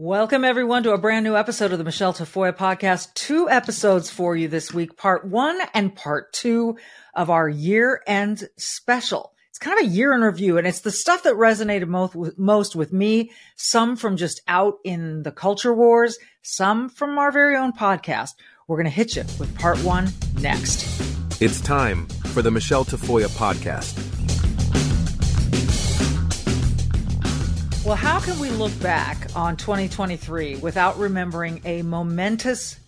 Welcome, everyone, to a brand new episode of the Michele Tafoya podcast. Two episodes for you this week, part one and part two of our year end special. It's kind of a year in review, and it's the stuff that resonated most with, most with me, some from just out in the culture wars, some from our very own podcast. We're going to hit you with part one next. It's time for the Michele Tafoya podcast. Well, how can we look back on 2023 without remembering a momentous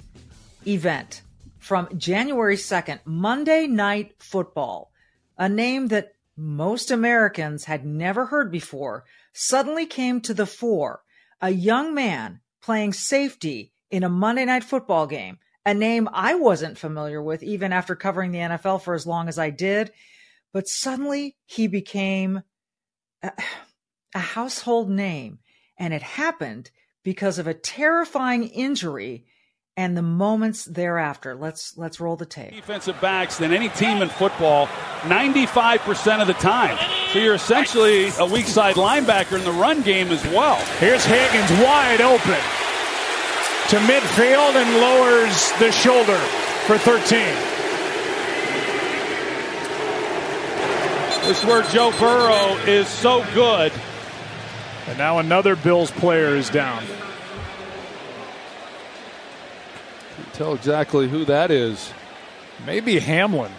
event from January 2nd, Monday Night Football, a name that most Americans had never heard before, suddenly came to the fore. A young man playing safety in a Monday Night Football game, a name I wasn't familiar with even after covering the NFL for as long as I did. But suddenly he became. Uh, a household name, and it happened because of a terrifying injury and the moments thereafter. Let's let's roll the tape. Defensive backs than any team in football, 95% of the time. So you're essentially a weak side linebacker in the run game as well. Here's Higgins wide open to midfield and lowers the shoulder for 13. This is where Joe Burrow is so good and now another Bills player is down. Can't tell exactly who that is. Maybe Hamlin.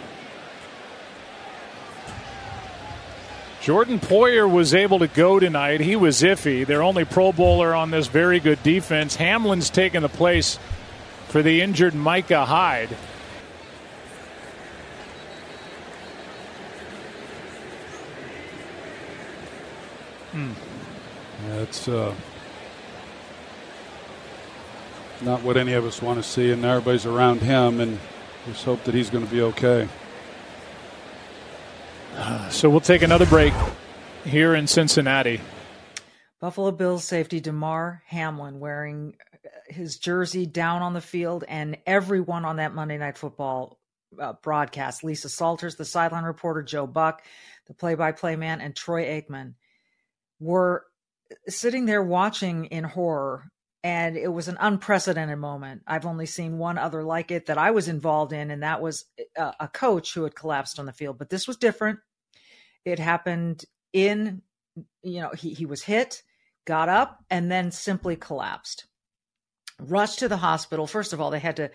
Jordan Poyer was able to go tonight. He was iffy. Their only Pro Bowler on this very good defense. Hamlin's taken the place for the injured Micah Hyde. Hmm. That's uh, not what any of us want to see, and everybody's around him, and just hope that he's going to be okay. So we'll take another break here in Cincinnati. Buffalo Bills safety Damar Hamlin wearing his jersey down on the field, and everyone on that Monday Night Football uh, broadcast Lisa Salters, the sideline reporter, Joe Buck, the play by play man, and Troy Aikman were sitting there watching in horror and it was an unprecedented moment. I've only seen one other like it that I was involved in, and that was a, a, coach who had collapsed on the field. But this was different. It happened in, you know, he, he was hit, got up, and then simply collapsed. Rushed to the hospital. First of all, they had to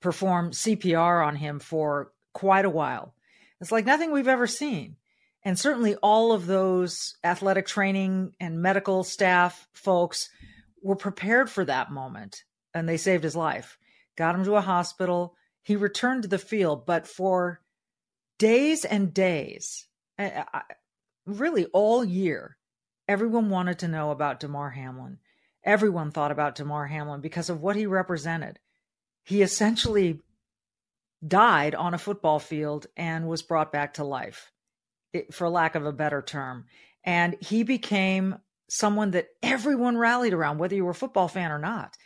perform CPR on him for quite a while. It's like nothing we've ever seen. And certainly all of those athletic training and medical staff folks were prepared for that moment and they saved his life. Got him to a hospital. He returned to the field, but for days and days, really all year, everyone wanted to know about Damar Hamlin. Everyone thought about Damar Hamlin because of what he represented. He essentially died on a football field and was brought back to life for lack of a better term. And he became someone that everyone rallied around, whether you were a football fan or not.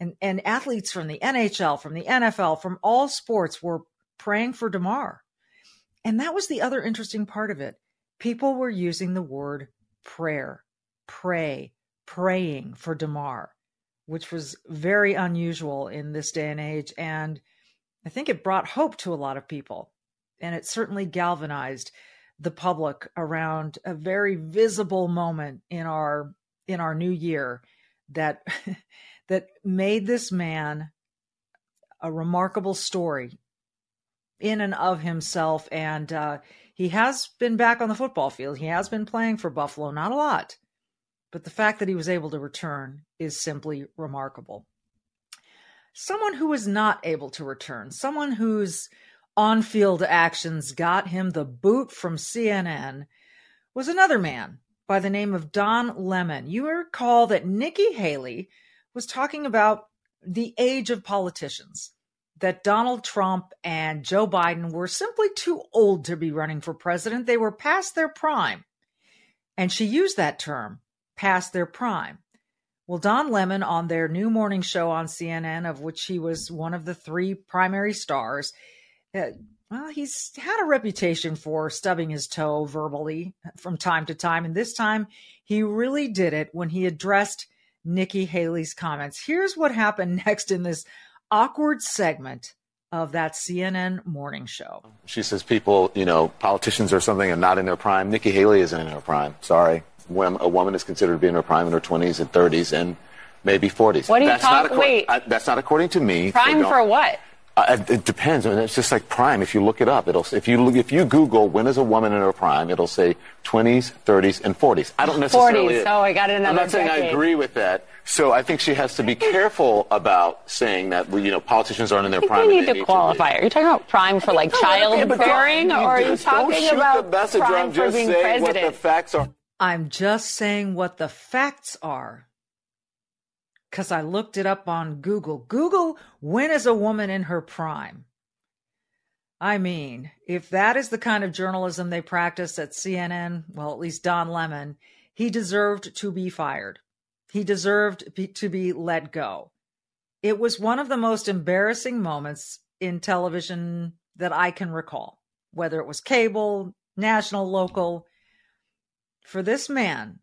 And, and athletes from the NHL, from the NFL, from all sports were praying for Damar. And that was the other interesting part of it. People were using the word prayer, pray, praying for Damar, which was very unusual in this day and age. And I think it brought hope to a lot of people. And it certainly galvanized the public around a very visible moment in our in our new year that that made this man a remarkable story in and of himself. And uh, he has been back on the football field. He has been playing for buffalo. Not a lot but the fact that he was able to return is simply remarkable. Someone who is not able to return someone who's on field actions got him the boot from CNN was another man by the name of Don Lemon. You recall that Nikki Haley was talking about the age of politicians, that Donald Trump and Joe Biden were simply too old to be running for president. They were past their prime. And she used that term, past their prime. Well, Don Lemon on their new morning show on CNN, of which he was one of the three primary stars, well, he's had a reputation for stubbing his toe verbally from time to time. And this time he really did it when he addressed Nikki Haley's comments. Here's what happened next in this awkward segment of that CNN morning show. She says people, you know, politicians or something are not in their prime. Nikki Haley isn't in her prime. Sorry. When a woman is considered to be in her prime in her 20s and 30s and maybe 40s. What are you talking? Wait. I, that's not according to me. Prime for what? Uh, it depends. I mean, it's just like prime. If you look it up, it'll if you look, if you Google when is a woman in her prime, it'll say 20s, 30s, and 40s. I don't necessarily. 40s. Oh, I got another. I'm not saying decade. I agree with that. So I think she has to be careful about saying that you know politicians aren't in their I think prime. We need to qualify. Are you talking about prime for like childbearing, or are you talking about the prime I'm for just being saying president? what the facts are. I'm just saying what the facts are. Because I looked it up on Google. Google, when is a woman in her prime? I mean, if that is the kind of journalism they practice at CNN, well, at least Don Lemon, he deserved to be fired. He deserved to be let go. It was one of the most embarrassing moments in television that I can recall, whether it was cable, national, local. For this man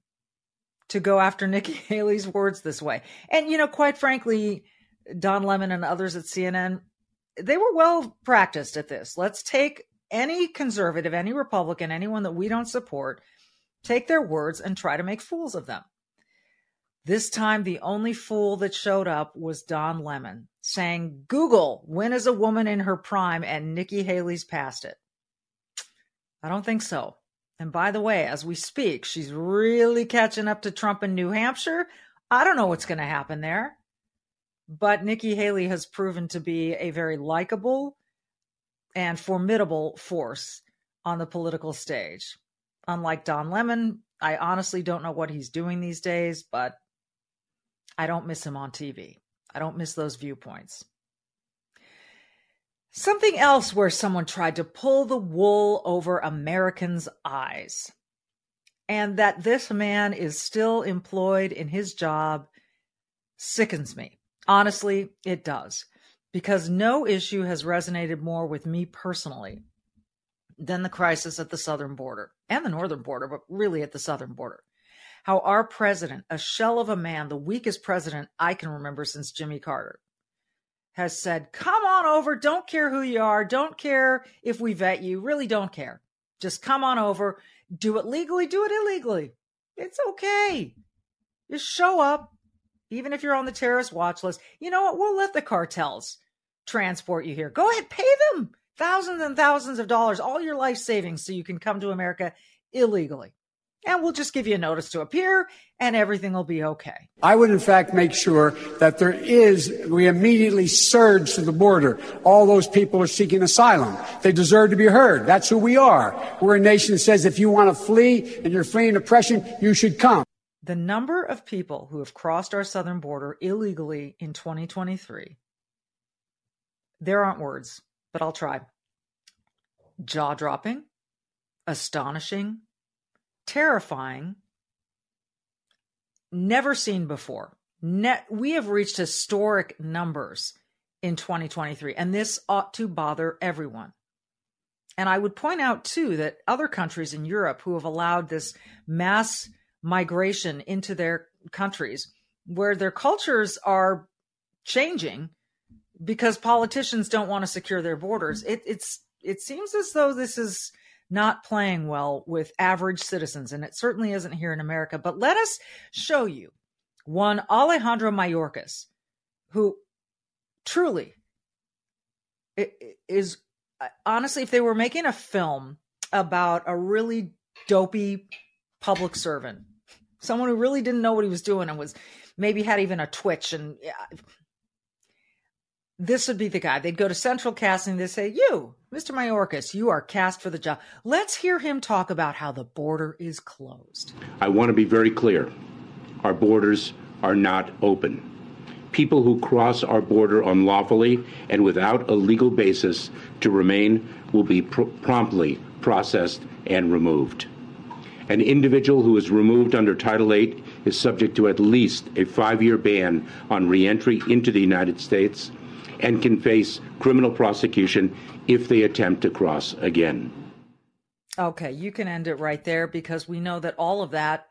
to go after Nikki Haley's words this way. And, you know, quite frankly, Don Lemon and others at CNN, they were well practiced at this. Let's take any conservative, any Republican, anyone that we don't support, take their words and try to make fools of them. This time, the only fool that showed up was Don Lemon saying, Google, when is a woman in her prime? And Nikki Haley's past it. I don't think so. And by the way, as we speak, she's really catching up to Trump in New Hampshire. I don't know what's going to happen there. But Nikki Haley has proven to be a very likable and formidable force on the political stage. Unlike Don Lemon, I honestly don't know what he's doing these days, but I don't miss him on TV. I don't miss those viewpoints. Something else where someone tried to pull the wool over Americans' eyes. And that this man is still employed in his job sickens me. Honestly, it does. Because no issue has resonated more with me personally than the crisis at the southern border and the northern border, but really at the southern border. How our president, a shell of a man, the weakest president I can remember since Jimmy Carter, has said, Come on over. Don't care who you are. Don't care if we vet you. Really don't care. Just come on over. Do it legally. Do it illegally. It's okay. Just show up. Even if you're on the terrorist watch list, you know what? We'll let the cartels transport you here. Go ahead, pay them thousands and thousands of dollars, all your life savings, so you can come to America illegally and we'll just give you a notice to appear and everything will be okay. I would, in fact, make sure that there is, we immediately surge to the border. All those people are seeking asylum. They deserve to be heard. That's who we are. We're a nation that says if you want to flee and you're fleeing oppression, you should come. The number of people who have crossed our southern border illegally in 2023, there aren't words, but I'll try. Jaw dropping, astonishing, terrifying, never seen before. Net, we have reached historic numbers in 2023, and this ought to bother everyone. And I would point out, too, that other countries in Europe who have allowed this mass migration into their countries, where their cultures are changing because politicians don't want to secure their borders, it, it's it seems as though this is not playing well with average citizens, and it certainly isn't here in America. But let us show you one Alejandro Mayorkas, who truly is uh, honestly, if they were making a film about a really dopey public servant, someone who really didn't know what he was doing and was maybe had even a twitch and yeah, this would be the guy. They'd go to central casting. They say, "You, Mr. Mayorkas, you are cast for the job. Let's hear him talk about how the border is closed. I want to be very clear. Our borders are not open. People who cross our border unlawfully and without a legal basis to remain will be pr- promptly processed and removed. An individual who is removed under Title VIII is subject to at least a five year ban on reentry into the United States and can face criminal prosecution if they attempt to cross again. Okay, you can end it right there because we know that all of that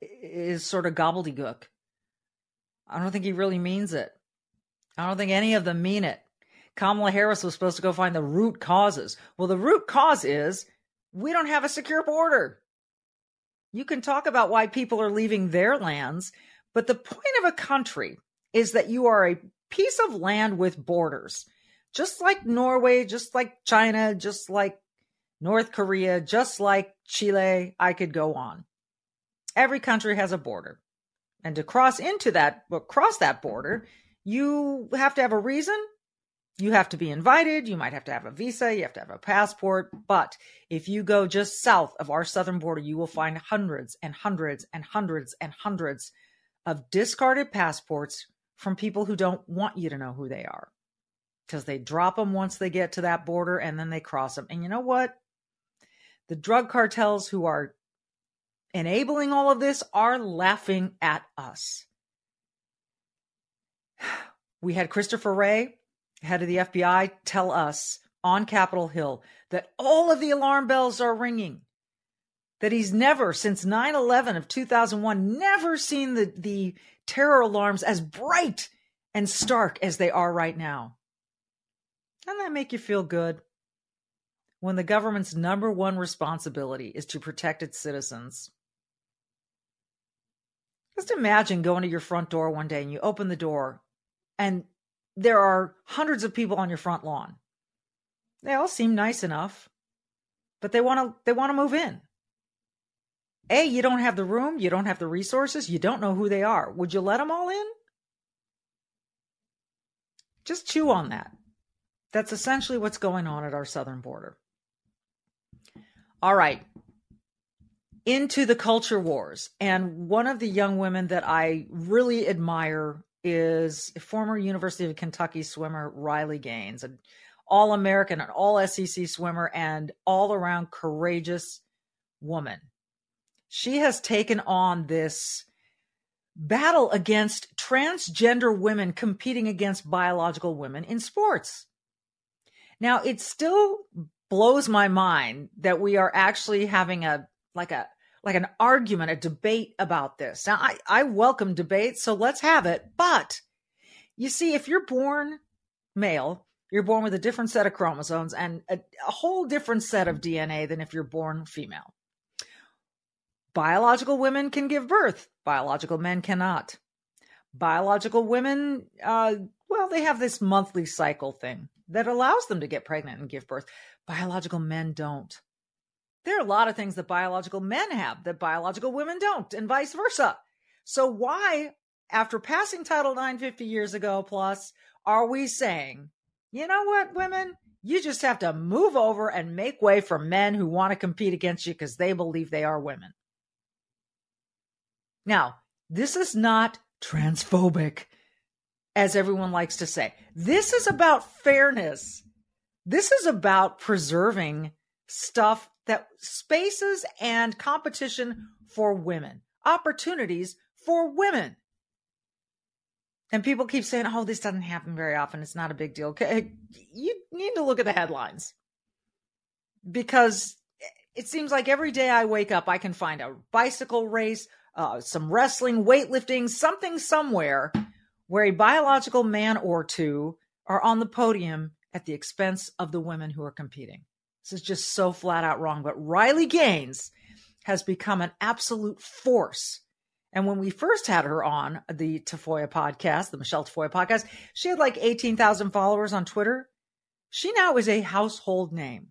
is sort of gobbledygook. I don't think he really means it. I don't think any of them mean it. Kamala Harris was supposed to go find the root causes. Well, the root cause is we don't have a secure border. You can talk about why people are leaving their lands, but the point of a country is that you are a piece of land with borders just like Norway, just like China, just like North Korea, just like Chile, I could go on. Every country has a border. And to cross into that, well, cross that border, you have to have a reason. You have to be invited. You might have to have a visa. You have to have a passport. But if you go just south of our southern border, you will find hundreds and hundreds and hundreds and hundreds of discarded passports from people who don't want you to know who they are because they drop them once they get to that border and then they cross them. And you know what? The drug cartels who are enabling all of this are laughing at us. We had Christopher Wray, head of the FBI, tell us on Capitol Hill that all of the alarm bells are ringing. That he's never, since 9 11 of 2001, never seen the, the terror alarms as bright and stark as they are right now. Doesn't that make you feel good? When the government's number one responsibility is to protect its citizens. Just imagine going to your front door one day and you open the door and there are hundreds of people on your front lawn. They all seem nice enough, but they want to they want to move in. A, you don't have the room, you don't have the resources, you don't know who they are. Would you let them all in? Just chew on that. That's essentially what's going on at our southern border. All right. Into the culture wars. And one of the young women that I really admire is former University of Kentucky swimmer Riley Gaines, an all American, an all SEC swimmer, and all around courageous woman. She has taken on this battle against transgender women competing against biological women in sports. Now, it still blows my mind that we are actually having a like a like an argument, a debate about this. Now, I, I welcome debate, so let's have it. But you see, if you're born male, you're born with a different set of chromosomes and a, a whole different set of DNA than if you're born female. Biological women can give birth, biological men cannot. Biological women, uh, well, they have this monthly cycle thing that allows them to get pregnant and give birth. Biological men don't. There are a lot of things that biological men have that biological women don't, and vice versa. So, why, after passing Title IX 50 years ago plus, are we saying, you know what, women? You just have to move over and make way for men who want to compete against you because they believe they are women. Now, this is not transphobic as everyone likes to say. This is about fairness. This is about preserving stuff that spaces and competition for women, opportunities for women. And people keep saying, oh, this doesn't happen very often. It's not a big deal. You need to look at the headlines because it seems like every day I wake up, I can find a bicycle race, uh, some wrestling, weightlifting, something somewhere where a biological man or two are on the podium at the expense of the women who are competing. This is just so flat out wrong. But Riley Gaines has become an absolute force. And when we first had her on the Tafoya podcast, the Michele Tafoya podcast, she had like 18,000 followers on Twitter. She now is a household name.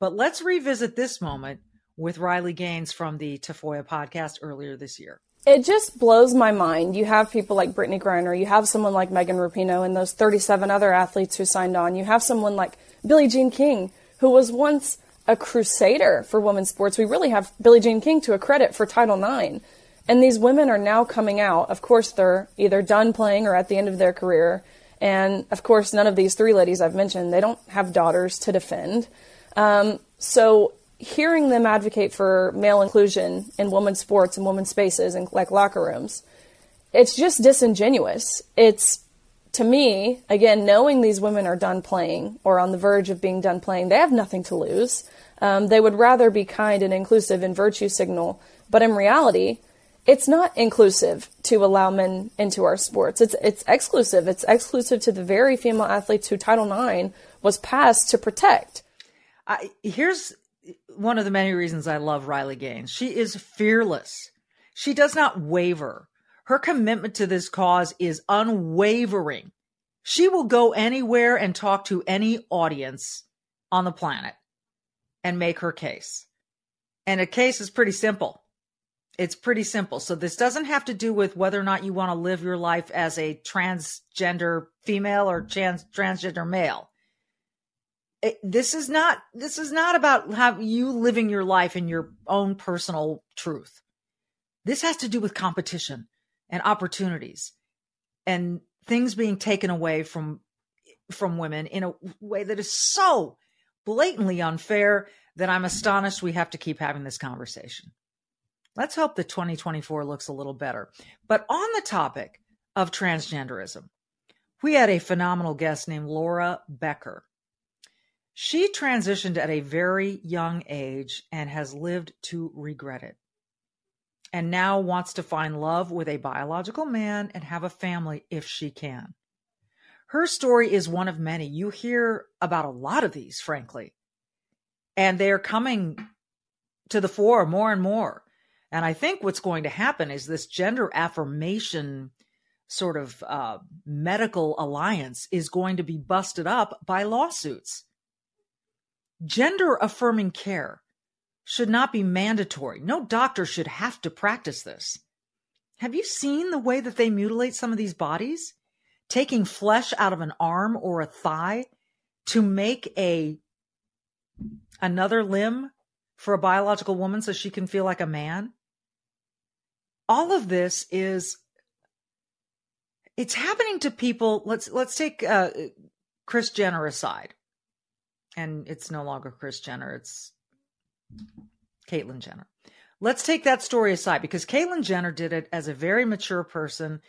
But let's revisit this moment with Riley Gaines from the Tafoya podcast earlier this year it just blows my mind. You have people like Brittney Griner, you have someone like Megan Rapinoe, and those 37 other athletes who signed on. You have someone like Billie Jean King, who was once a crusader for women's sports. We really have Billie Jean King to a credit for Title IX. And these women are now coming out. Of course, they're either done playing or at the end of their career. And of course, none of these three ladies I've mentioned, they don't have daughters to defend. Um, so hearing them advocate for male inclusion in women's sports and women's spaces and like locker rooms, it's just disingenuous. It's to me, again, knowing these women are done playing or on the verge of being done playing, they have nothing to lose. Um, they would rather be kind and inclusive and virtue signal. But in reality, it's not inclusive to allow men into our sports. It's it's exclusive. It's exclusive to the very female athletes who Title IX was passed to protect. Here's one of the many reasons I love Riley Gaines. She is fearless. She does not waver. Her commitment to this cause is unwavering. She will go anywhere and talk to any audience on the planet and make her case. And a case is pretty simple. It's pretty simple. So this doesn't have to do with whether or not you want to live your life as a transgender female or trans transgender male. It, this is not this is not about how you living your life in your own personal truth. This has to do with competition and opportunities and things being taken away from from women in a way that is so blatantly unfair that I'm astonished we have to keep having this conversation. Let's hope that 2024 looks a little better. But on the topic of transgenderism, we had a phenomenal guest named Laura Becker. She transitioned at a very young age and has lived to regret it. And now wants to find love with a biological man and have a family if she can. Her story is one of many. You hear about a lot of these, frankly. And they're coming to the fore more and more. And I think what's going to happen is this gender affirmation sort of uh, medical alliance is going to be busted up by lawsuits. Gender affirming care should not be mandatory. No doctor should have to practice this. Have you seen the way that they mutilate some of these bodies? Taking flesh out of an arm or a thigh to make a another limb for a biological woman so she can feel like a man? all of this is it's happening to people let's let's take uh Kris Jenner aside and it's no longer Chris Jenner it's Caitlyn Jenner let's take that story aside because Caitlyn Jenner did it as a very mature person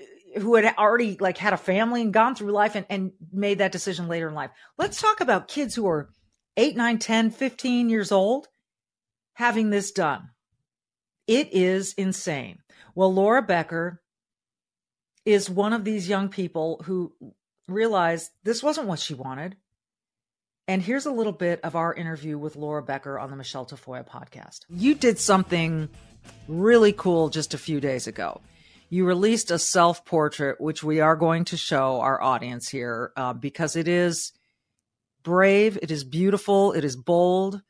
eh, who had already like had a family and gone through life and, and made that decision later in life let's talk about kids who are 8 9 10 15 years old having this done it is insane. Well, Laura Becker is one of these young people who realized this wasn't what she wanted. And here's a little bit of our interview with Laura Becker on the Michele Tafoya podcast. You did something really cool just a few days ago. You released a self portrait, which we are going to show our audience here uh, because it is brave, it is beautiful, it is bold,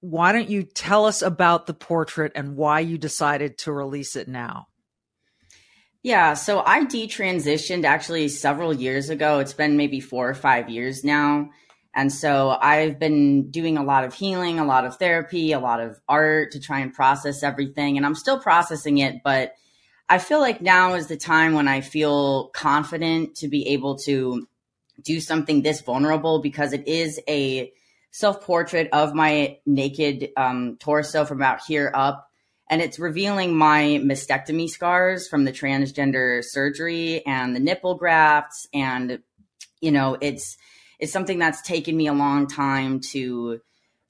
why don't you tell us about the portrait and why you decided to release it now? Yeah, so I detransitioned actually several years ago. It's been maybe four or five years now. And so I've been doing a lot of healing, a lot of therapy, a lot of art to try and process everything. And I'm still processing it, but I feel like now is the time when I feel confident to be able to do something this vulnerable because it is a self portrait of my naked um, torso from about here up. And it's revealing my mastectomy scars from the transgender surgery and the nipple grafts. And, you know, it's, it's something that's taken me a long time to,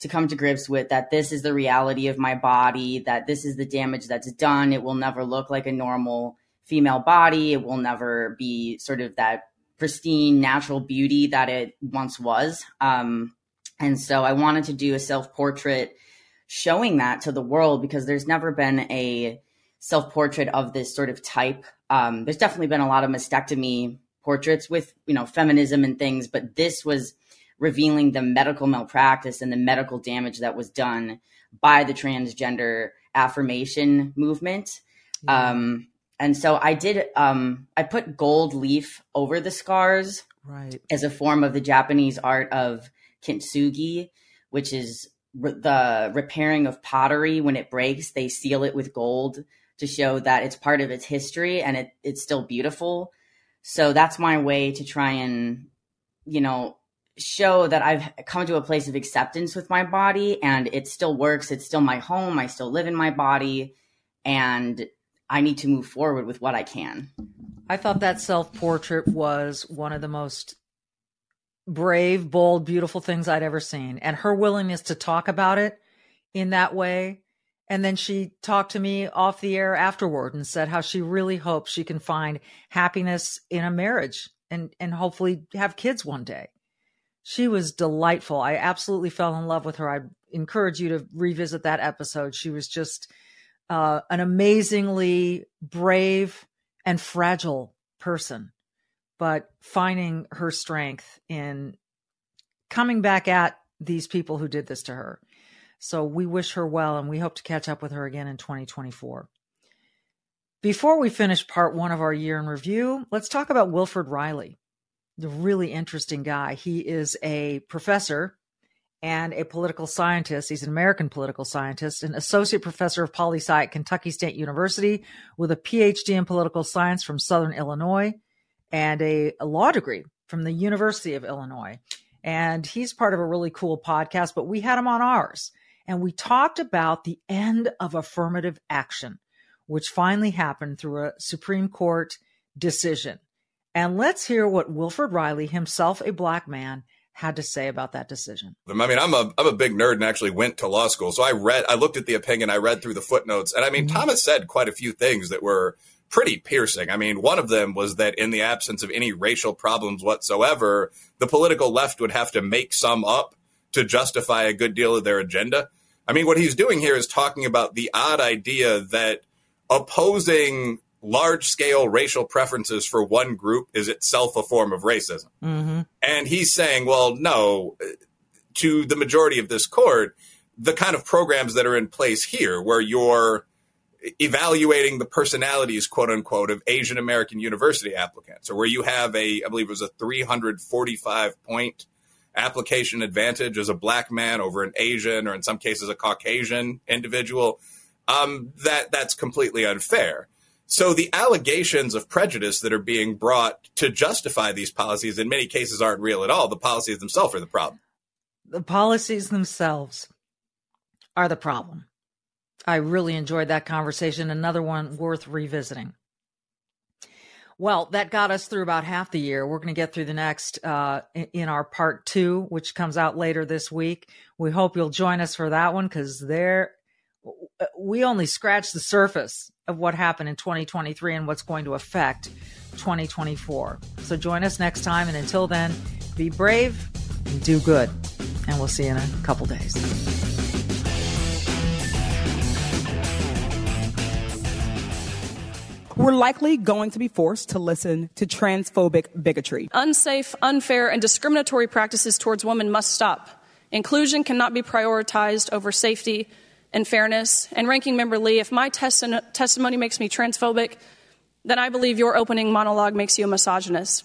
to come to grips with that this is the reality of my body, that this is the damage that's done. It will never look like a normal female body. It will never be sort of that pristine natural beauty that it once was. Um, and so I wanted to do a self portrait showing that to the world because there's never been a self portrait of this sort of type. Um, there's definitely been a lot of mastectomy portraits with, you know, feminism and things, but this was revealing the medical malpractice and the medical damage that was done by the transgender affirmation movement. Yeah. Um, and so I did. Um, I put gold leaf over the scars, right, as a form of the Japanese art of kintsugi, which is re- the repairing of pottery when it breaks. They seal it with gold to show that it's part of its history and it, it's still beautiful. So that's my way to try and, you know, show that I've come to a place of acceptance with my body and it still works. It's still my home. I still live in my body and I need to move forward with what I can. I thought that self portrait was one of the most brave, bold, beautiful things I'd ever seen. And her willingness to talk about it in that way. And then she talked to me off the air afterward and said how she really hopes she can find happiness in a marriage and, and hopefully have kids one day. She was delightful. I absolutely fell in love with her. I encourage you to revisit that episode. She was just uh, an amazingly brave and fragile person, but finding her strength in coming back at these people who did this to her. So we wish her well and we hope to catch up with her again in 2024. Before we finish part one of our year in review, let's talk about Wilfred Reilly, the really interesting guy. He is a professor and a political scientist. He's an American political scientist, an associate professor of poli sci at Kentucky State University with a PhD in political science from Southern Illinois and a, a law degree from the University of Illinois. And he's part of a really cool podcast, but we had him on ours and we talked about the end of affirmative action, which finally happened through a Supreme Court decision. And let's hear what Wilfred Reilly, himself a black man, had to say about that decision. I mean, I'm a I'm a big nerd and actually went to law school, so I read, I looked at the opinion, I read through the footnotes, and I mean, mm-hmm. Thomas said quite a few things that were pretty piercing. I mean, one of them was that in the absence of any racial problems whatsoever, the political left would have to make some up to justify a good deal of their agenda. I mean, what he's doing here is talking about the odd idea that opposing large scale racial preferences for one group is itself a form of racism. Mm-hmm. And he's saying, well, no, to the majority of this court, the kind of programs that are in place here, where you're evaluating the personalities, quote unquote, of Asian American university applicants, or where you have a, I believe it was a 345 point application advantage as a black man over an Asian or in some cases a Caucasian individual, um, that that's completely unfair. So the allegations of prejudice that are being brought to justify these policies in many cases aren't real at all. The policies themselves are the problem. The policies themselves are the problem. I really enjoyed that conversation. Another one worth revisiting. Well, that got us through about half the year. We're going to get through the next uh, in our part two, which comes out later this week. We hope you'll join us for that one because there we only scratched the surface of what happened in 2023 and what's going to affect 2024. So join us next time, and until then, be brave and do good. And we'll see you in a couple days. We're likely going to be forced to listen to transphobic bigotry. Unsafe, unfair, and discriminatory practices towards women must stop. Inclusion cannot be prioritized over safety and fairness. And Ranking Member Lee, if my testimony makes me transphobic, then I believe your opening monologue makes you a misogynist.